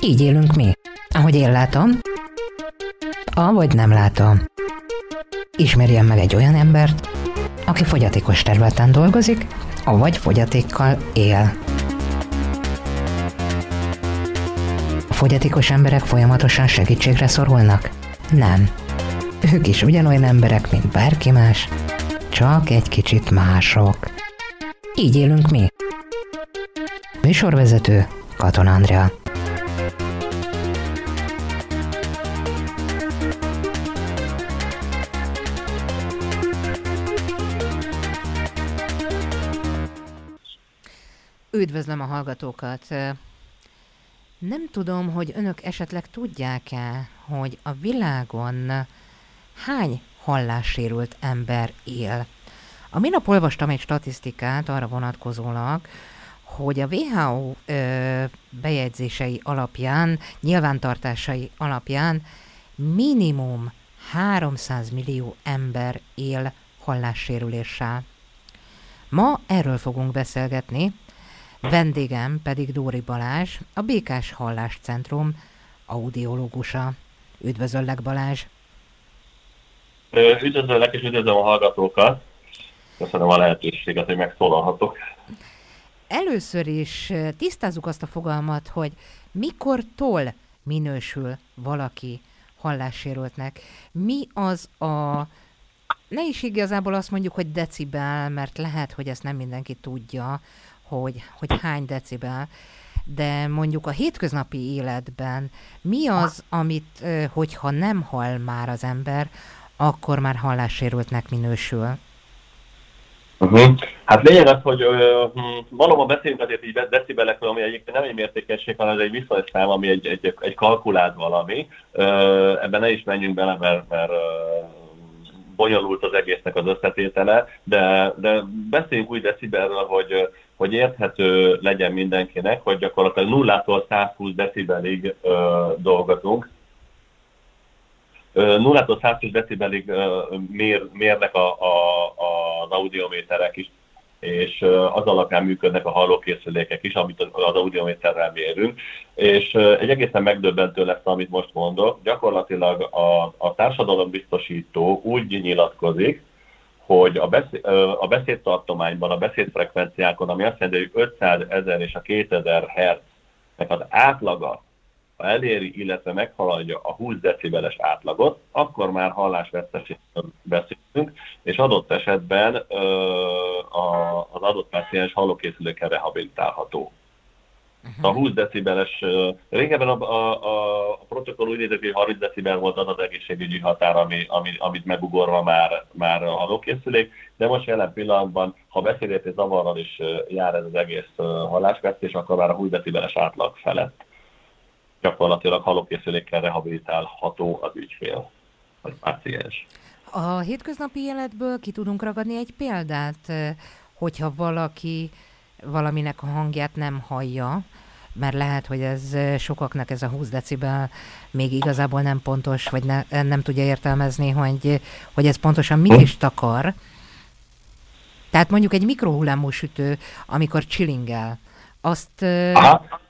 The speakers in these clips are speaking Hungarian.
Így élünk mi. Ahogy én látom, avagy nem látom. Ismerjen meg egy olyan embert, aki fogyatékos területen dolgozik, avagy fogyatékkal él. A fogyatékos emberek folyamatosan segítségre szorulnak? Nem. Ők is ugyanolyan emberek, mint bárki más, csak egy kicsit mások. Így élünk mi. Műsorvezető Katon Andrea. Üdvözlöm a hallgatókat! Nem tudom, hogy önök esetleg tudják-e, hogy a világon hány hallássérült ember él. A minap olvastam egy statisztikát arra vonatkozólag, hogy a WHO ö, bejegyzései alapján, nyilvántartásai alapján minimum 300 millió ember él hallássérüléssel. Ma erről fogunk beszélgetni, vendégem pedig Dóri Balázs, a Békás Hallás Centrum audiológusa. Üdvözöllek Balázs! Üdvözöllek és üdvözlöm a hallgatókat! Köszönöm a lehetőséget, hogy megszólalhatok. Először is tisztázzuk azt a fogalmat, hogy mikortól minősül valaki hallássérültnek. Mi az a ne is igazából azt mondjuk, hogy decibel, mert lehet, hogy ezt nem mindenki tudja, hogy, hogy hány decibel, de mondjuk a hétköznapi életben mi az, amit, hogyha nem hall már az ember, akkor már hallássérültnek minősül? Uh-huh. Hát lényeg az, hogy uh, valóban beszélünk azért így decibelekről, ami egyébként nem egy mértékesség, hanem ez egy viszonyszám, ami egy, egy, egy kalkulált valami. Uh, ebben ne is menjünk bele, mert, mert uh, bonyolult az egésznek az összetétele, de, de beszéljünk úgy decibelről, hogy, hogy érthető legyen mindenkinek, hogy gyakorlatilag 0-tól 120 decibelig uh, dolgozunk, 0-tól 120 decibelig mér, mérnek a, a, az audiométerek is, és az alapján működnek a hallókészülékek is, amit az audiométerrel mérünk. És egy egészen megdöbbentő lesz, amit most mondok. Gyakorlatilag a, a társadalombiztosító úgy nyilatkozik, hogy a, beszéd, a beszédtartományban, a beszédfrekvenciákon, ami azt jelenti, hogy 500 ezer és a 2000 Hz-nek az átlaga ha eléri, illetve meghaladja a 20 decibeles átlagot, akkor már hallásveszteségről beszélünk, és adott esetben ö, a, az adott páciens hallókészülékkel rehabilitálható. Uh-huh. A 20 decibeles, régebben a, a, a protokoll úgy nézett, hogy 30 decibel volt az az egészségügyi határ, ami, ami, amit megugorva már, már a hallókészülék, de most jelen pillanatban, ha beszéleti zavarral is jár ez az egész hallásvesztés, akkor már a 20 decibeles átlag felett gyakorlatilag halókészülékkel rehabilitálható az ügyfél, vagy páciens. A hétköznapi életből ki tudunk ragadni egy példát, hogyha valaki valaminek a hangját nem hallja, mert lehet, hogy ez sokaknak ez a 20 decibel még igazából nem pontos, vagy ne, nem tudja értelmezni, hogy, hogy ez pontosan mit is takar. Tehát mondjuk egy mikrohullámú sütő, amikor chillingel, azt Aha.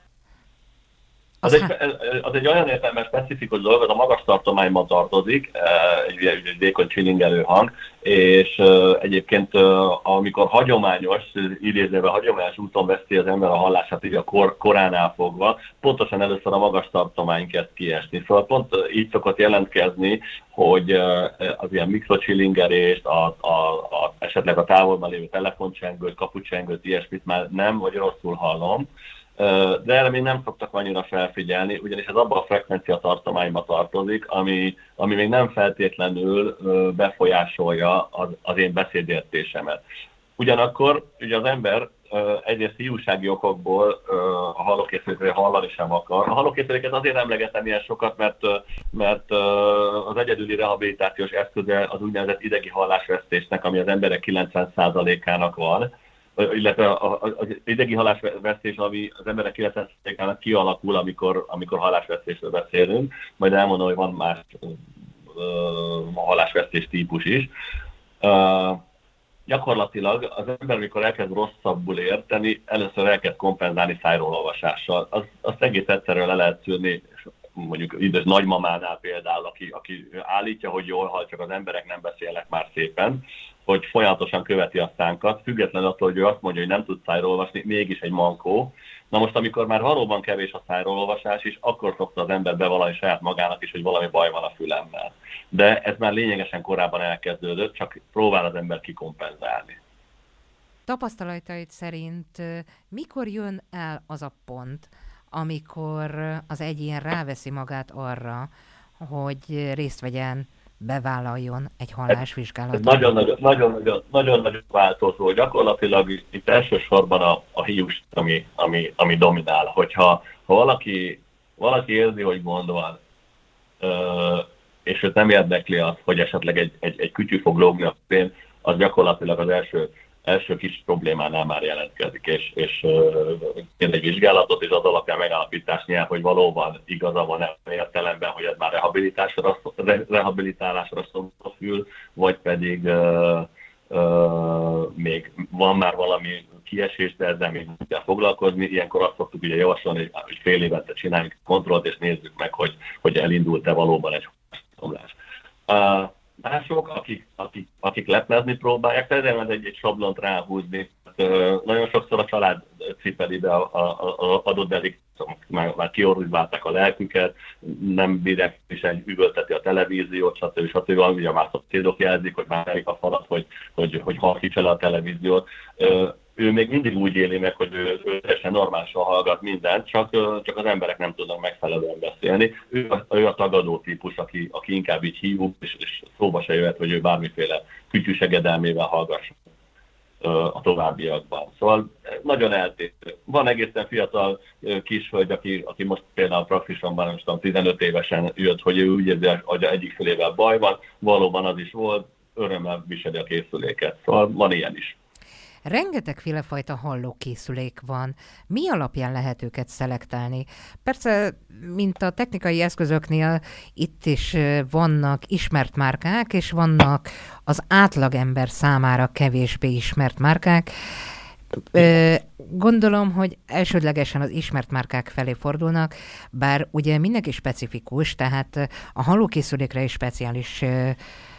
Az egy, az egy olyan értelmes, specifikus dolog, az a magas tartományban tartozik, eh, egy, egy, egy vékony csilingelő hang, és eh, egyébként eh, amikor hagyományos, idézőben hagyományos úton veszi az ember a hallását, így a kor, koránál fogva, pontosan először a magas tartomány kezd kiesni. Szóval pont így szokott jelentkezni, hogy az ilyen mikrocsilingerést, a, a, a, esetleg a távolban lévő telefoncsengőt, kapucsengőt, ilyesmit már nem, vagy rosszul hallom, de erre még nem szoktak annyira felfigyelni, ugyanis ez abban a frekvencia tartományba tartozik, ami, ami még nem feltétlenül befolyásolja az, az én beszédértésemet. Ugyanakkor ugye az ember egyrészt hiúsági okokból a hallókészülékre hallani sem akar. A hallókészüléket azért emlegetem ilyen sokat, mert, mert az egyedüli rehabilitációs eszköze az úgynevezett idegi hallásvesztésnek, ami az emberek 90%-ának van illetve az idegi halásvesztés, ami az emberek 90%-ának kialakul, amikor, amikor halásvesztésről beszélünk, majd elmondom, hogy van más uh, halásvesztés típus is. Uh, gyakorlatilag az ember, amikor elkezd rosszabbul érteni, először elkezd kompenzálni szájrólolvasással. Az, azt egész egyszerűen le lehet szűrni, mondjuk idős nagymamánál például, aki, aki állítja, hogy jól hal, csak az emberek nem beszélnek már szépen, hogy folyamatosan követi a szánkat, függetlenül attól, hogy ő azt mondja, hogy nem tud szájról olvasni, mégis egy mankó. Na most, amikor már valóban kevés a szájról olvasás is, akkor szokta az ember bevallani saját magának is, hogy valami baj van a fülemmel. De ez már lényegesen korábban elkezdődött, csak próbál az ember kikompenzálni. Tapasztalatait szerint mikor jön el az a pont, amikor az egyén ráveszi magát arra, hogy részt vegyen bevállaljon egy hallásvizsgálatot? Nagyon-nagyon nagyon, nagyon változó. Gyakorlatilag itt elsősorban a, a hiús, ami, ami, ami dominál. Hogyha ha valaki, valaki érzi, hogy gond van, és őt nem érdekli az, hogy esetleg egy, egy, egy kütyű fog lógni a pénz, az gyakorlatilag az első első kis problémánál már jelentkezik, és, és uh, egy vizsgálatot, és az alapján megállapítás nyer, hogy valóban igaza van e értelemben, hogy ez már rehabilitálásra, rehabilitálásra szól, vagy pedig uh, uh, még van már valami kiesés, de ezzel még kell foglalkozni. Ilyenkor azt szoktuk ugye javasolni, hogy fél évente csináljunk kontrollt, és nézzük meg, hogy, hogy elindult-e valóban egy szomlás. Uh, mások, akik, akik, akik leplezni próbálják, például egy-egy sablont ráhúzni. Nagyon sokszor a család cipeli be a, a, a adott delik, már, már kiorvizálták a lelküket, nem bírják is egy üvölteti a televíziót, stb. stb. Ugye már szomszédok jelzik, hogy már a falat, hogy, hogy, hogy halkítsa le a televíziót ő még mindig úgy éli meg, hogy ő, ő teljesen normálisan hallgat mindent, csak, csak az emberek nem tudnak megfelelően beszélni. Ő a, ő a tagadó típus, aki, aki inkább így hív, és, és szóba se jöhet, hogy ő bármiféle kütyűsegedelmével hallgassa a továbbiakban. Szóval nagyon eltérő. Van egészen fiatal kishölgy, aki, aki most például praxisomban, nem tudom, 15 évesen jött, hogy ő úgy érzi, hogy egyik felével baj van, valóban az is volt, örömmel viseli a készüléket. Szóval van ilyen is. Rengeteg fajta hallókészülék van. Mi alapján lehet őket szelektálni? Persze, mint a technikai eszközöknél, itt is vannak ismert márkák, és vannak az átlagember számára kevésbé ismert márkák. Gondolom, hogy elsődlegesen az ismert márkák felé fordulnak, bár ugye mindenki specifikus, tehát a hallókészülékre is speciális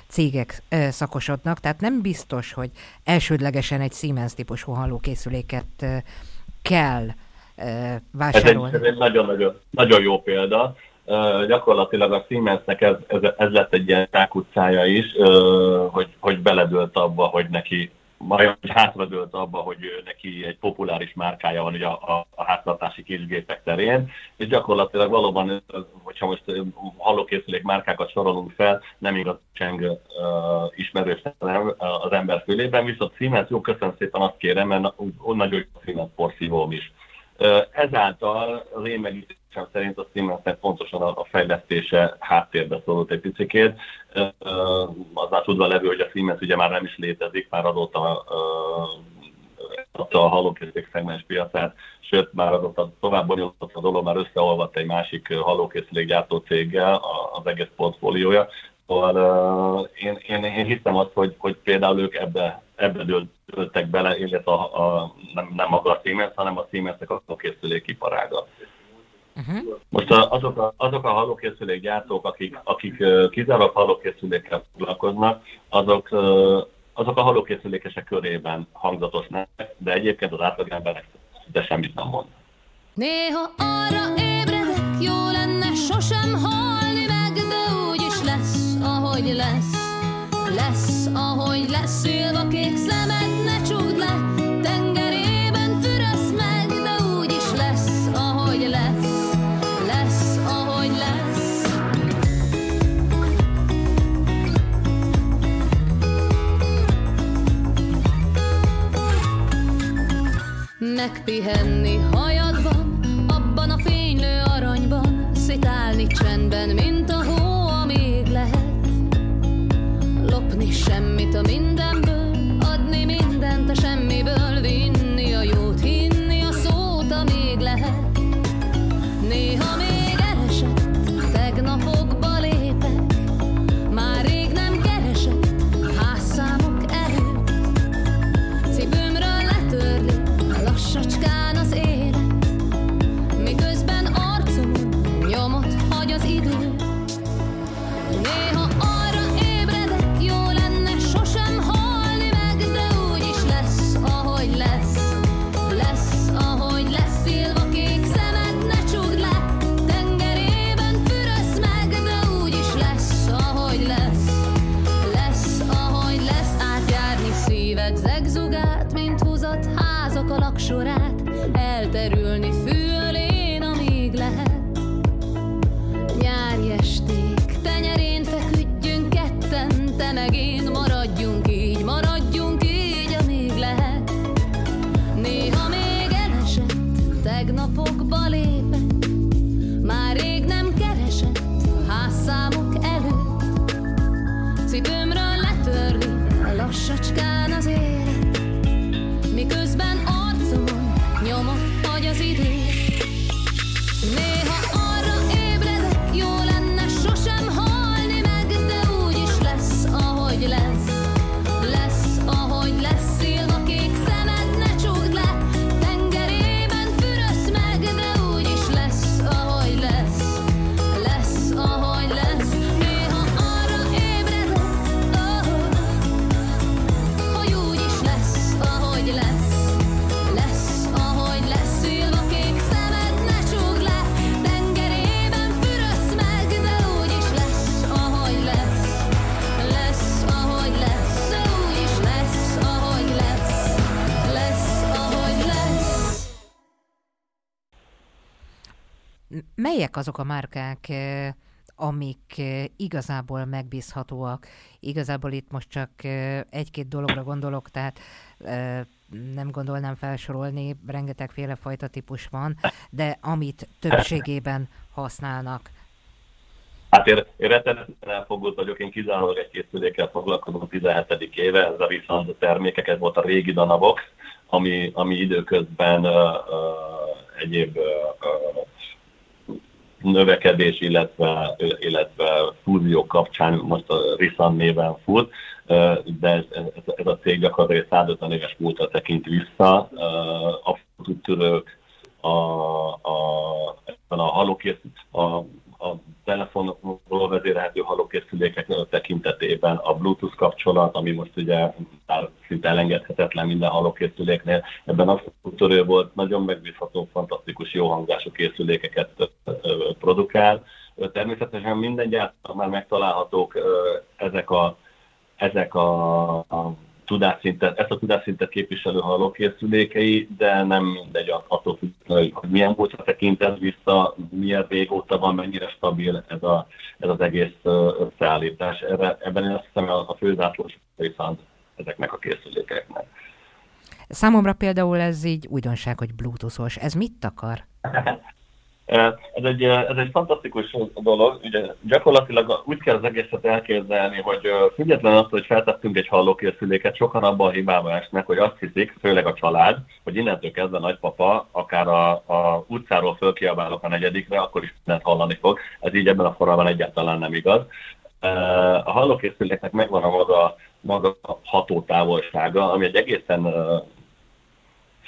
cégek szakosodnak, tehát nem biztos, hogy elsődlegesen egy Siemens típusú hallókészüléket kell vásárolni. Ez egy, nagyon-nagyon nagyon jó példa. Gyakorlatilag a Siemensnek ez, ez, ez lett egy ilyen rákutcája is, hogy, hogy beledőlt abba, hogy neki majd hátradőlt abba, hogy neki egy populáris márkája van ugye a, a, a háztartási kisgépek terén, és gyakorlatilag valóban, hogyha most hallókészülék márkákat sorolunk fel, nem igaz cseng uh, ismerős az ember fülében, viszont Siemens, jó, köszönöm szépen, azt kérem, mert nagyon jó Siemens porszívóm is. Ezáltal az én megítélésem szerint a Siemensnek pontosan a, fejlesztése háttérbe szólott egy picikét. Az már tudva levő, hogy a Siemens ugye már nem is létezik, már azóta adta a hallókészülék szegmens piacát, sőt már azóta tovább bonyolult a dolog, már összeolvadt egy másik hallókészülék gyártó céggel az egész portfóliója. Szóval uh, én, én, én hiszem azt, hogy, hogy például ők ebbe, ebbe döltek bele, illetve a, a, nem, nem maga a Siemens, hanem a Siemensnek a készülék iparága. Uh-huh. Most a, azok, a, azok a hallókészülék gyártók, akik, akik uh, kizárólag hallókészülékkel foglalkoznak, azok, uh, azok a hallókészülékesek körében hangzatosnak, de egyébként az átlagemberek de semmit nem mond. Néha arra ébredek, jó lenne sosem halni meg, de úgy lesz, ahogy lesz. Lesz, ahogy lesz, szilva kék szemed, Neck behind. Azok a márkák, eh, amik eh, igazából megbízhatóak? Igazából itt most csak eh, egy-két dologra gondolok, tehát eh, nem gondolnám felsorolni, rengetegféle fajta típus van, de amit többségében használnak. Hát én, én rettenetesen elfogult vagyok, én kizárólag egy készülékkel foglalkozom 17. éve, ez a Viszont termékek, ez volt a régi Danabox, ami, ami időközben uh, uh, egyéb uh, növekedés, illetve, illetve fúzió kapcsán most a Rissan néven fut, uh, de ez, ez, ez a cég gyakorlatilag 150 éves múltra tekint vissza, uh, abszolút úttörők, a, a, ebben a halokész, a, a telefonról vezérelhető halokészülékek tekintetében a Bluetooth kapcsolat, ami most ugye már szinte elengedhetetlen minden halokészüléknél, ebben az úttörő volt, nagyon megbízható, fantasztikus, jó hangzású készülékeket produkál. Természetesen minden gyártónak már megtalálhatók ezek a, ezek a, a tudásszintet, ezt a tudásszintet képviselő hallókészülékei, de nem mindegy attól függően, hogy milyen múltra tekintett vissza, milyen régóta van, mennyire stabil ez, a, ez az egész összeállítás. Erre, ebben én azt hiszem a, főzátlós viszont ezeknek a készülékeknek. Számomra például ez így újdonság, hogy bluetoothos. Ez mit akar? Ez egy, ez egy fantasztikus dolog, ugye gyakorlatilag úgy kell az egészet elképzelni, hogy független azt, hogy feltettünk egy hallókészüléket, sokan abban a hibába esnek, hogy azt hiszik, főleg a család, hogy innentől kezdve nagypapa, akár a, a utcáról fölkiabálok a negyedikre, akkor is mindent hallani fog. Ez így ebben a formában egyáltalán nem igaz. A hallókészüléknek megvan a maga, maga hatótávolsága, ami egy egészen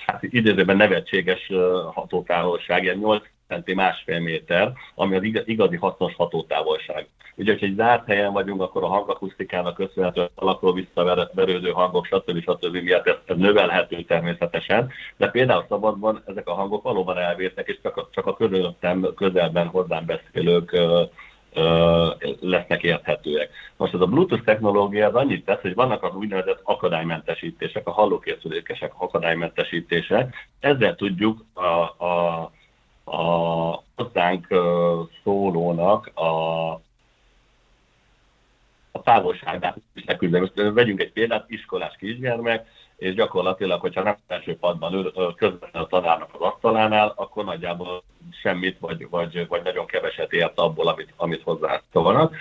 hát idézőben nevetséges hatótávolság, ilyen 8 centi másfél méter, ami az igazi hasznos hatótávolság. Ugye, hogyha egy zárt helyen vagyunk, akkor a hangakusztikának köszönhetően alakról visszaverődő hangok, stb. stb. miatt ez, ez növelhető természetesen, de például szabadban ezek a hangok valóban elvértek, és csak a, csak a körülöttem közelben hozzám beszélők lesznek érthetőek. Most ez a Bluetooth technológia az annyit tesz, hogy vannak az úgynevezett akadálymentesítések, a hallókészülékesek akadálymentesítések. Ezzel tudjuk a, a a hozzánk szólónak a, a távolságát is leküzdeni. Most vegyünk egy példát, iskolás kisgyermek, és gyakorlatilag, hogyha nem első padban ül közvetlenül a tanárnak az asztalánál, akkor nagyjából semmit, vagy, vagy, vagy nagyon keveset ért abból, amit, amit hozzá szólnak.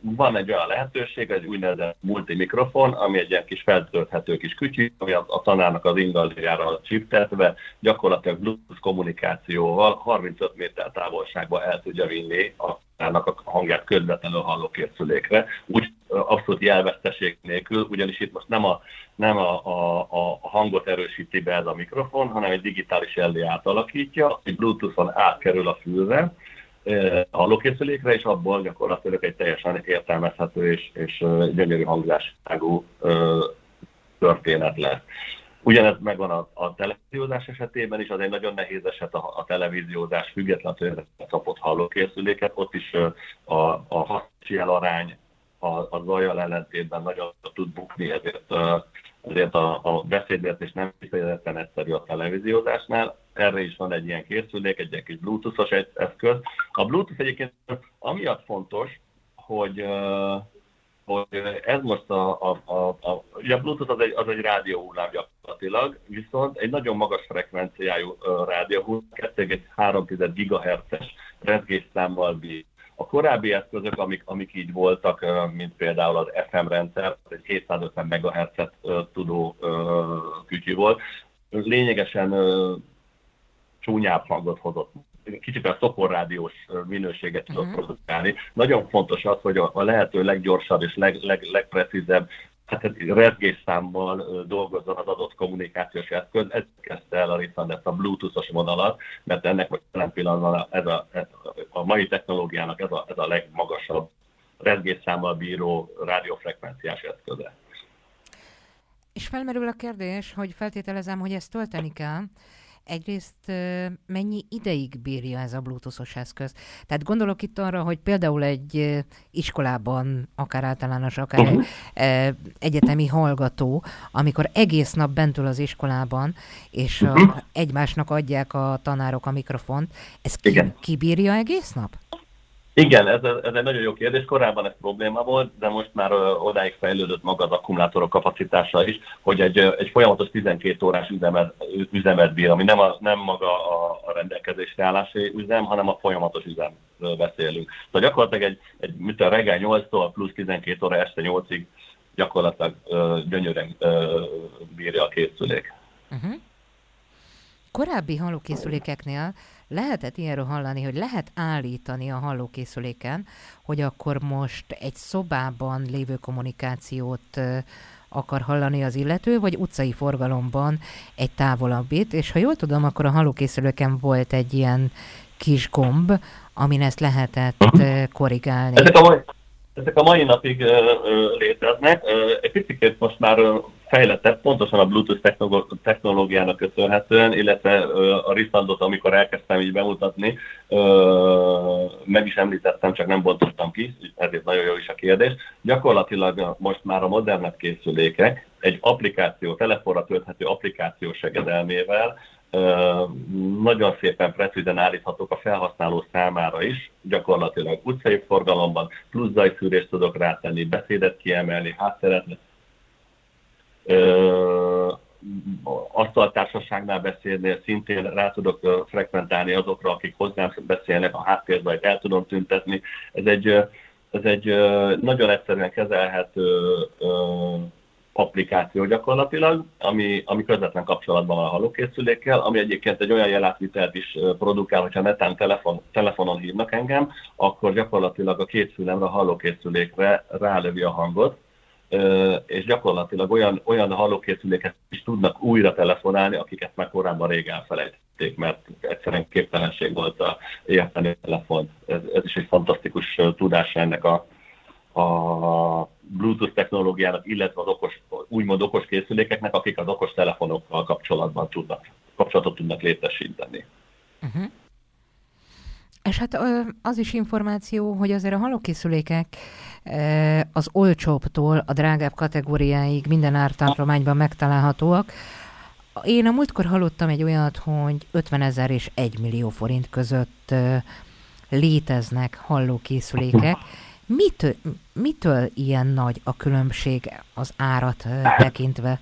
Van egy olyan lehetőség, egy úgynevezett multimikrofon, ami egy ilyen kis feltölthető kis kütyű, ami a, a tanárnak az ingaljára csiptetve, gyakorlatilag Bluetooth kommunikációval 35 méter távolságba el tudja vinni a a hangját közvetlenül hallókészülékre, úgy abszolút jelveszteség nélkül, ugyanis itt most nem a, nem a, a, a hangot erősíti be ez a mikrofon, hanem egy digitális jelé átalakítja, egy Bluetooth-on átkerül a fülre, hallókészülékre, és abból gyakorlatilag egy teljesen értelmezhető és, és gyönyörű hangzásságú történet lesz. Ugyanez megvan a, a televíziózás esetében is, az egy nagyon nehéz eset a, a televíziózás független tőle kapott hallókészüléket, ott is a, a használási elarány a, a zajjal ellentétben nagyon tud bukni, ezért, ezért a, a beszédért nem kifejezetten egyszerű a televíziózásnál. Erre is van egy ilyen készülék, egy ilyen kis Bluetooth-os eszköz. A Bluetooth egyébként amiatt fontos, hogy hogy ez most a, a, a, a, ugye a Bluetooth az egy, az egy rádióhullám gyakorlatilag, viszont egy nagyon magas frekvenciájú rádióhullám, 2,3 GHz-es rezgésszámmal bír. A korábbi eszközök, amik, amik így voltak, mint például az FM rendszer, egy 750 MHz-et tudó kütyű volt, lényegesen csúnyább hangot hozott kicsit a szoporrádiós minőséget tudok uh-huh. produkálni. Nagyon fontos az, hogy a, a lehető leggyorsabb és leg, leg, legprecízebb hát rezgésszámmal dolgozzon az adott kommunikációs eszköz. Ez kezdte el a részben ezt a Bluetooth-os vonalat, mert ennek jelen pillanatban ez a, ez a mai technológiának ez a, ez a legmagasabb rezgésszámmal bíró rádiófrekvenciás eszköze. És felmerül a kérdés, hogy feltételezem, hogy ezt tölteni kell, Egyrészt mennyi ideig bírja ez a bluetoothos eszköz? Tehát gondolok itt arra, hogy például egy iskolában, akár általános, akár uh-huh. egy egyetemi hallgató, amikor egész nap bentül az iskolában, és uh-huh. a, egymásnak adják a tanárok a mikrofont, ez ki, kibírja egész nap? Igen, ez, ez egy nagyon jó kérdés. Korábban ez probléma volt, de most már odáig fejlődött maga az akkumulátorok kapacitása is, hogy egy, egy folyamatos 12 órás üzemet, üzemet bír, ami nem, a, nem maga a, a rendelkezésre állási üzem, hanem a folyamatos üzemről beszélünk. Szóval gyakorlatilag egy, egy mint a reggel 8-tól plusz 12 óra este 8-ig gyakorlatilag ö, gyönyörűen ö, bírja a készülék. Uh-huh. Korábbi hallókészülékeknél lehetett ilyenről hallani, hogy lehet állítani a hallókészüléken, hogy akkor most egy szobában lévő kommunikációt akar hallani az illető, vagy utcai forgalomban egy távolabbit, és ha jól tudom, akkor a hallókészüléken volt egy ilyen kis gomb, amin ezt lehetett korrigálni. Ezek a mai, ezek a mai napig léteznek. Egy picit most már fejlettebb, pontosan a Bluetooth technológiának köszönhetően, illetve a Risandot, amikor elkezdtem így bemutatni, meg is említettem, csak nem bontottam ki, ezért nagyon jó is a kérdés. Gyakorlatilag most már a modernebb készülékek egy applikáció, telefonra tölthető applikáció segedelmével nagyon szépen precízen állíthatók a felhasználó számára is, gyakorlatilag utcai forgalomban, plusz zajszűrést tudok rátenni, beszédet kiemelni, hátteret asztaltársaságnál beszélnél szintén rá tudok frekventálni azokra, akik hozzám beszélnek a háttérben, el tudom tüntetni. Ez egy, ez egy nagyon egyszerűen kezelhető applikáció gyakorlatilag, ami, ami közvetlen kapcsolatban van a hallókészülékkel, ami egyébként egy olyan jelátvitelt is produkál, hogyha netán telefon, telefonon hívnak engem, akkor gyakorlatilag a két fülemre a hallókészülékre rálövi a hangot, és gyakorlatilag olyan, olyan hallókészüléket is tudnak újra telefonálni, akiket már korábban rég elfelejtették, mert egyszerűen képtelenség volt a érteni telefon. Ez, ez is egy fantasztikus tudása ennek a, a Bluetooth technológiának, illetve az okos, úgymond okos készülékeknek, akik az okos telefonokkal kapcsolatban tudnak, kapcsolatot tudnak létesíteni. Uh-huh. És hát az is információ, hogy azért a hallókészülékek az olcsóbbtól a drágább kategóriáig minden ártartományban megtalálhatóak. Én a múltkor hallottam egy olyat, hogy 50 ezer és 1 millió forint között léteznek hallókészülékek. Mitől, mitől ilyen nagy a különbség az árat tekintve?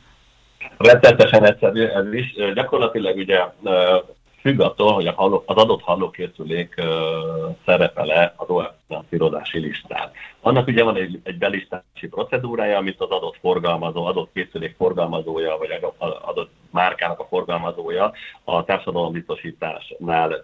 Rettetesen egyszerű ez is. Gyakorlatilag ugye függ attól, hogy az adott hallókészülék szerepele az OEM finanszírozási listán. Annak ugye van egy, egy belistási procedúrája, amit az adott forgalmazó, adott készülék forgalmazója, vagy adott márkának a forgalmazója a társadalombiztosításnál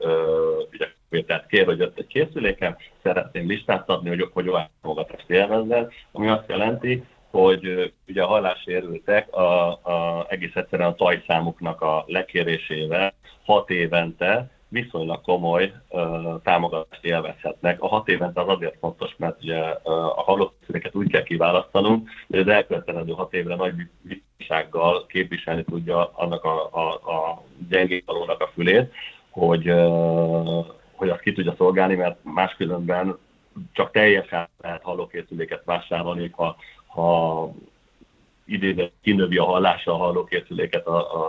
ugye, tehát kér, hogy jött egy készüléken, szeretném listát adni, hogy, hogy olyan támogatást élvezzen, ami azt jelenti, hogy ugye a hallássérültek a, a, egész egyszerűen a tajszámuknak a lekérésével hat évente viszonylag komoly uh, támogatást élvezhetnek. A hat évente az azért fontos, mert ugye uh, a hallottak úgy kell kiválasztanunk, hogy az elkövetkezendő hat évre nagy biztonsággal képviselni tudja annak a, a, a gyengébb a fülét, hogy, uh, hogy azt ki tudja szolgálni, mert máskülönben csak teljesen lehet hallókészüléket vásárolni, ha, ha idézett kinövi a hallása a hallókészüléket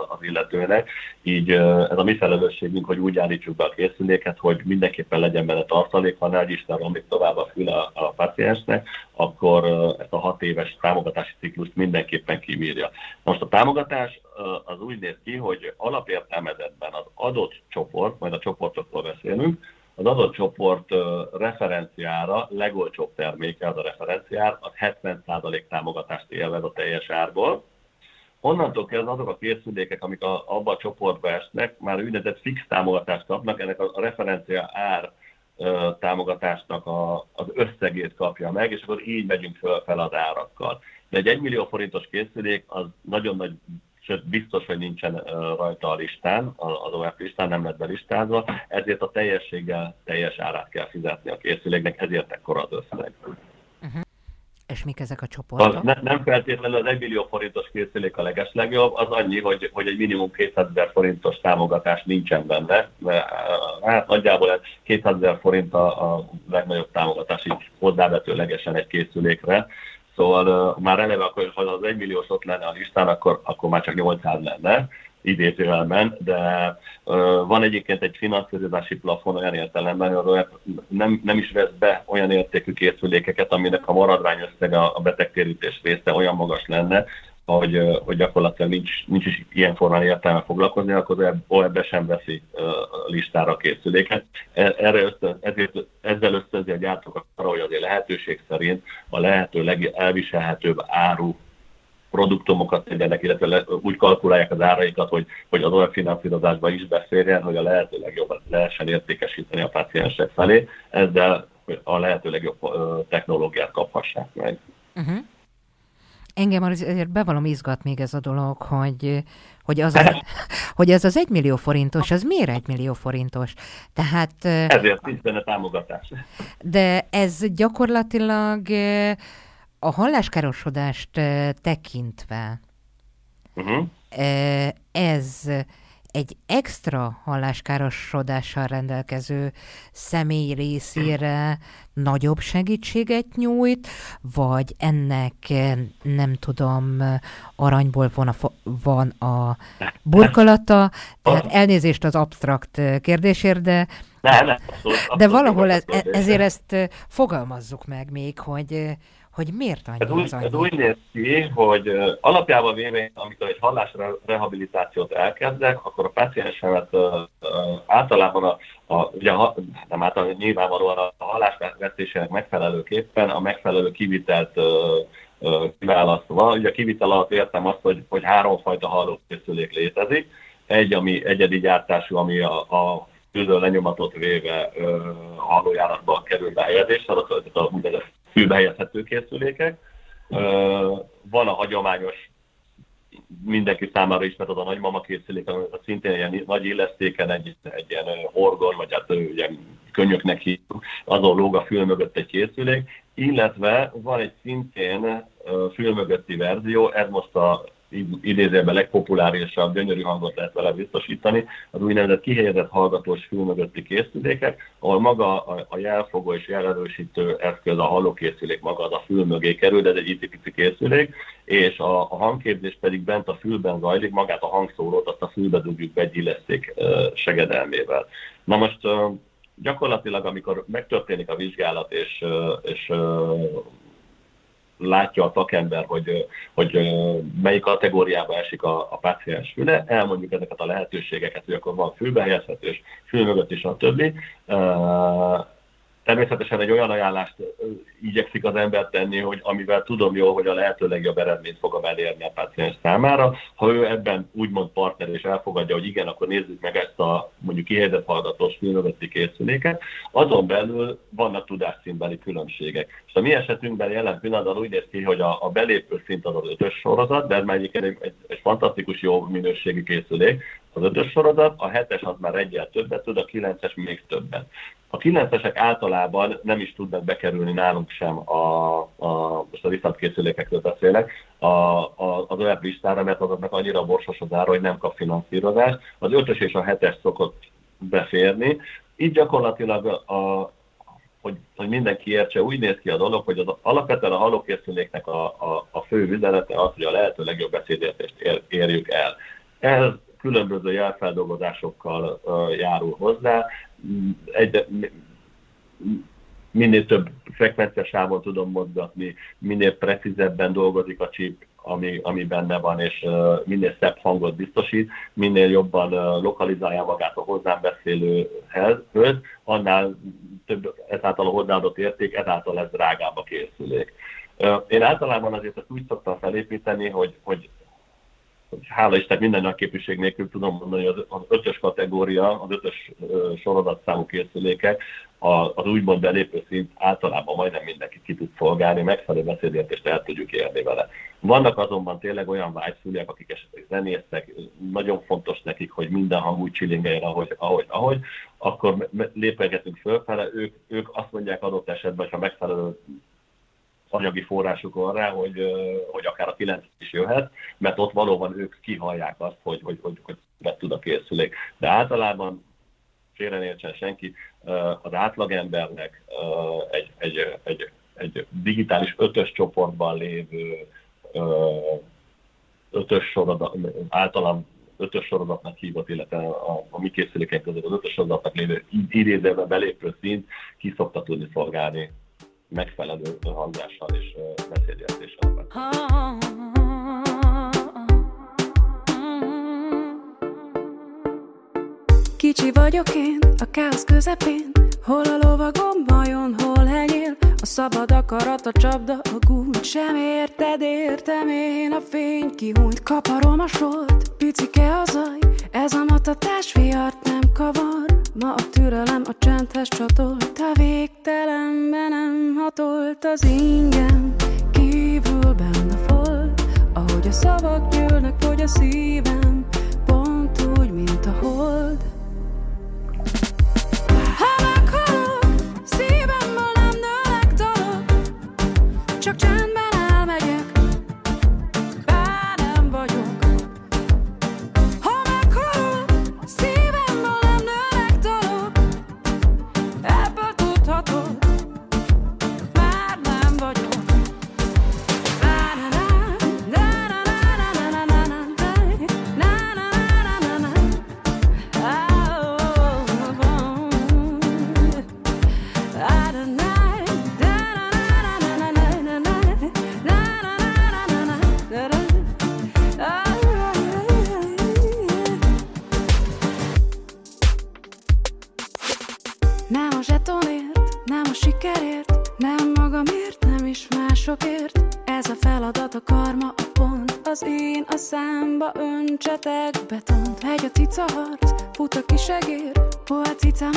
az illetőnek. Így ez a mi felelősségünk, hogy úgy állítsuk be a készüléket, hogy mindenképpen legyen benne tartalék, ha ne Isten romlik tovább a fül a, a paciensnek, akkor ezt a hat éves támogatási ciklust mindenképpen kibírja. Most a támogatás az úgy néz ki, hogy alapértelmezetben az adott csoport, majd a csoportokról beszélünk, az adott csoport referenciára, legolcsóbb terméke az a referenciár, az 70% támogatást élvez a teljes árból. Onnantól kezdve azok a készülékek, amik a, abba a csoportba esnek, már úgynevezett fix támogatást kapnak, ennek a, referencia ár támogatásnak a, az összegét kapja meg, és akkor így megyünk föl fel az árakkal. De egy 1 millió forintos készülék az nagyon nagy sőt biztos, hogy nincsen rajta a listán, az OF listán nem lett belistázva, ezért a teljességgel teljes árát kell fizetni a készüléknek, ezért ekkora az összeg. Uh-huh. És mik ezek a csoportok? Az ne, nem feltétlenül az 1 millió forintos készülék a legeslegjobb, az annyi, hogy, hogy egy minimum 200 ezer forintos támogatás nincsen benne. Hát nagyjából ez 200 ezer forint a, a legnagyobb támogatás így hozzávetőlegesen egy készülékre. Szóval uh, már eleve, akkor, ha az 1 milliós ott lenne a listán, akkor, akkor már csak 800 lenne idézőjelben, de uh, van egyébként egy finanszírozási plafon olyan értelemben, hogy nem, nem is vesz be olyan értékű készülékeket, aminek a maradvány összege a betegtérítés része olyan magas lenne, hogy, hogy gyakorlatilag nincs, nincs is ilyen formán értelme foglalkozni, akkor ebbe sem veszi listára a készüléket. E, erre össze, ezért, ezzel ösztönzi a gyártókat arra, hogy azért lehetőség szerint a lehető legelviselhetőbb áru produktumokat tegyenek, illetve úgy kalkulálják az áraikat, hogy, hogy az olyan finanszírozásban is beszéljen, hogy a lehető legjobban lehessen értékesíteni a páciensek felé, ezzel a lehető legjobb technológiát kaphassák meg. Uh-huh. Engem azért bevallom izgat még ez a dolog, hogy, hogy, az az, hogy ez az egy millió forintos, az miért egy millió forintos? Tehát... Ezért nincs benne támogatás. De ez gyakorlatilag a halláskárosodást tekintve uh-huh. ez egy extra halláskárosodással rendelkező személy részére nagyobb segítséget nyújt, vagy ennek nem tudom, aranyból van a, van a burkolata, tehát elnézést az abstrakt kérdésért, de de valahol ez, ezért ezt fogalmazzuk meg még, hogy hogy miért annyi ez úgy, az annyi? Ez úgy néz ki, hogy alapjában véve, amikor egy hallásrehabilitációt elkezdek, akkor a paciensemet uh, általában a, a, ugye, nem általában nyilvánvalóan a hallásvesztésének megfelelőképpen a megfelelő kivitelt kiválasztva. Ugye a kivitel alatt értem azt, hogy, hogy háromfajta hallókészülék létezik. Egy, ami egyedi gyártású, ami a, a tűzön lenyomatot véve uh, hallójáratba kerül behelyezésre, az a, a, a fülbe helyezhető készülékek. Van a hagyományos, mindenki számára ismert az a nagymama készülék, ami szintén ilyen nagy illesztéken egy, egy ilyen orgon, vagy hát ilyen könnyöknek hívjuk, azon lóg a fül mögött egy készülék, illetve van egy szintén fülmögötti verzió, ez most a idézőben legpopulárisabb, gyönyörű hangot lehet vele biztosítani, az úgynevezett kihelyezett hallgatós fülmögötti készülékek, ahol maga a jelfogó és jelerősítő eszköz, a hallókészülék maga az a fül mögé kerül, de ez egy icipici készülék, és a, a hangképzés pedig bent a fülben zajlik, magát a hangszórót azt a fülbe dugjuk be egy illeszték segedelmével. Na most gyakorlatilag, amikor megtörténik a vizsgálat, és, és látja a takember, hogy, hogy melyik kategóriába esik a, a páciens füle, elmondjuk ezeket a lehetőségeket, hogy akkor van fülbehelyezhetős, fül mögött is a többi. Természetesen egy olyan ajánlást igyekszik az ember tenni, hogy amivel tudom jól, hogy a lehető legjobb eredményt fogom elérni a páciens számára. Ha ő ebben úgymond partner és elfogadja, hogy igen, akkor nézzük meg ezt a mondjuk kihelyezett hallgatós filmöveti készüléket, azon belül vannak tudásszínbeli különbségek. És a mi esetünkben jelen pillanatban úgy néz ki, hogy a, a belépő szint az az ötös sorozat, de ez már egy, egy, egy fantasztikus jó minőségi készülék, az ötös sorozat, a hetes az már egyel többet tud, a kilences még többet. A kilencesek általában nem is tudnak bekerülni nálunk sem a, a most a visszatkészülékekről beszélek, a, a, az olyan listára, mert azoknak annyira borsos az ára, hogy nem kap finanszírozást. Az ötös és a hetes szokott beférni. Így gyakorlatilag a, hogy, hogy mindenki értse, úgy néz ki a dolog, hogy az alapvetően a hallókészüléknek a, a, a fő üzenete az, hogy a lehető legjobb beszédértést ér, érjük el. Ez különböző jelfeldolgozásokkal járul hozzá. Egy, minél több frekvenciasávon tudom mozgatni, minél precízebben dolgozik a chip, ami, ami benne van, és uh, minél szebb hangot biztosít, minél jobban uh, lokalizálja magát a hozzám beszélőhez, annál több ezáltal a hozzáadott érték, ezáltal ez drágább a készülék. Uh, én általában azért ezt úgy szoktam felépíteni, hogy hogy hála Isten minden nagy képviség nélkül tudom mondani, hogy az, ötös kategória, az ötös sorozatszámú készülékek, az úgymond belépő szint általában majdnem mindenki ki tud szolgálni, megfelelő beszédértést el tudjuk érni vele. Vannak azonban tényleg olyan vágyszüliek, akik esetleg zenésztek, nagyon fontos nekik, hogy minden hang úgy csilingeljen, ahogy, ahogy, ahogy, akkor lépegetünk fölfele, ők, ők azt mondják adott esetben, ha megfelelő anyagi forrásuk van rá, hogy, hogy akár a 9 is jöhet, mert ott valóban ők kihallják azt, hogy, hogy, hogy, hogy meg tud a készülék. De általában félre értsen senki, az átlagembernek egy, egy, egy, egy digitális ötös csoportban lévő ötös sorozat, általam ötös sorozatnak hívott, illetve a, a mi készülékeink között az ötös sorozatnak lévő idézőben belépő szint ki szokta tudni szolgálni megfelelő hangzással és beszédjelzéssel. Kicsi vagyok én, a káosz közepén, hol a lovagom vajon, hol henyél, a szabad akarat, a csapda, a gúny, sem érted, értem én, a fény kihúnyt, kaparom a sort, picike a zaj, ez a matatás viart nem kavar, Ma a türelem a csendhez csatolt, a végtelenben nem hatolt az ingem, kívül benne volt, ahogy a szavak gyűlnek, hogy a szívem, pont úgy, mint a hold. Öntsetek betont Megy a cica harc, fut a kisegér Hol cica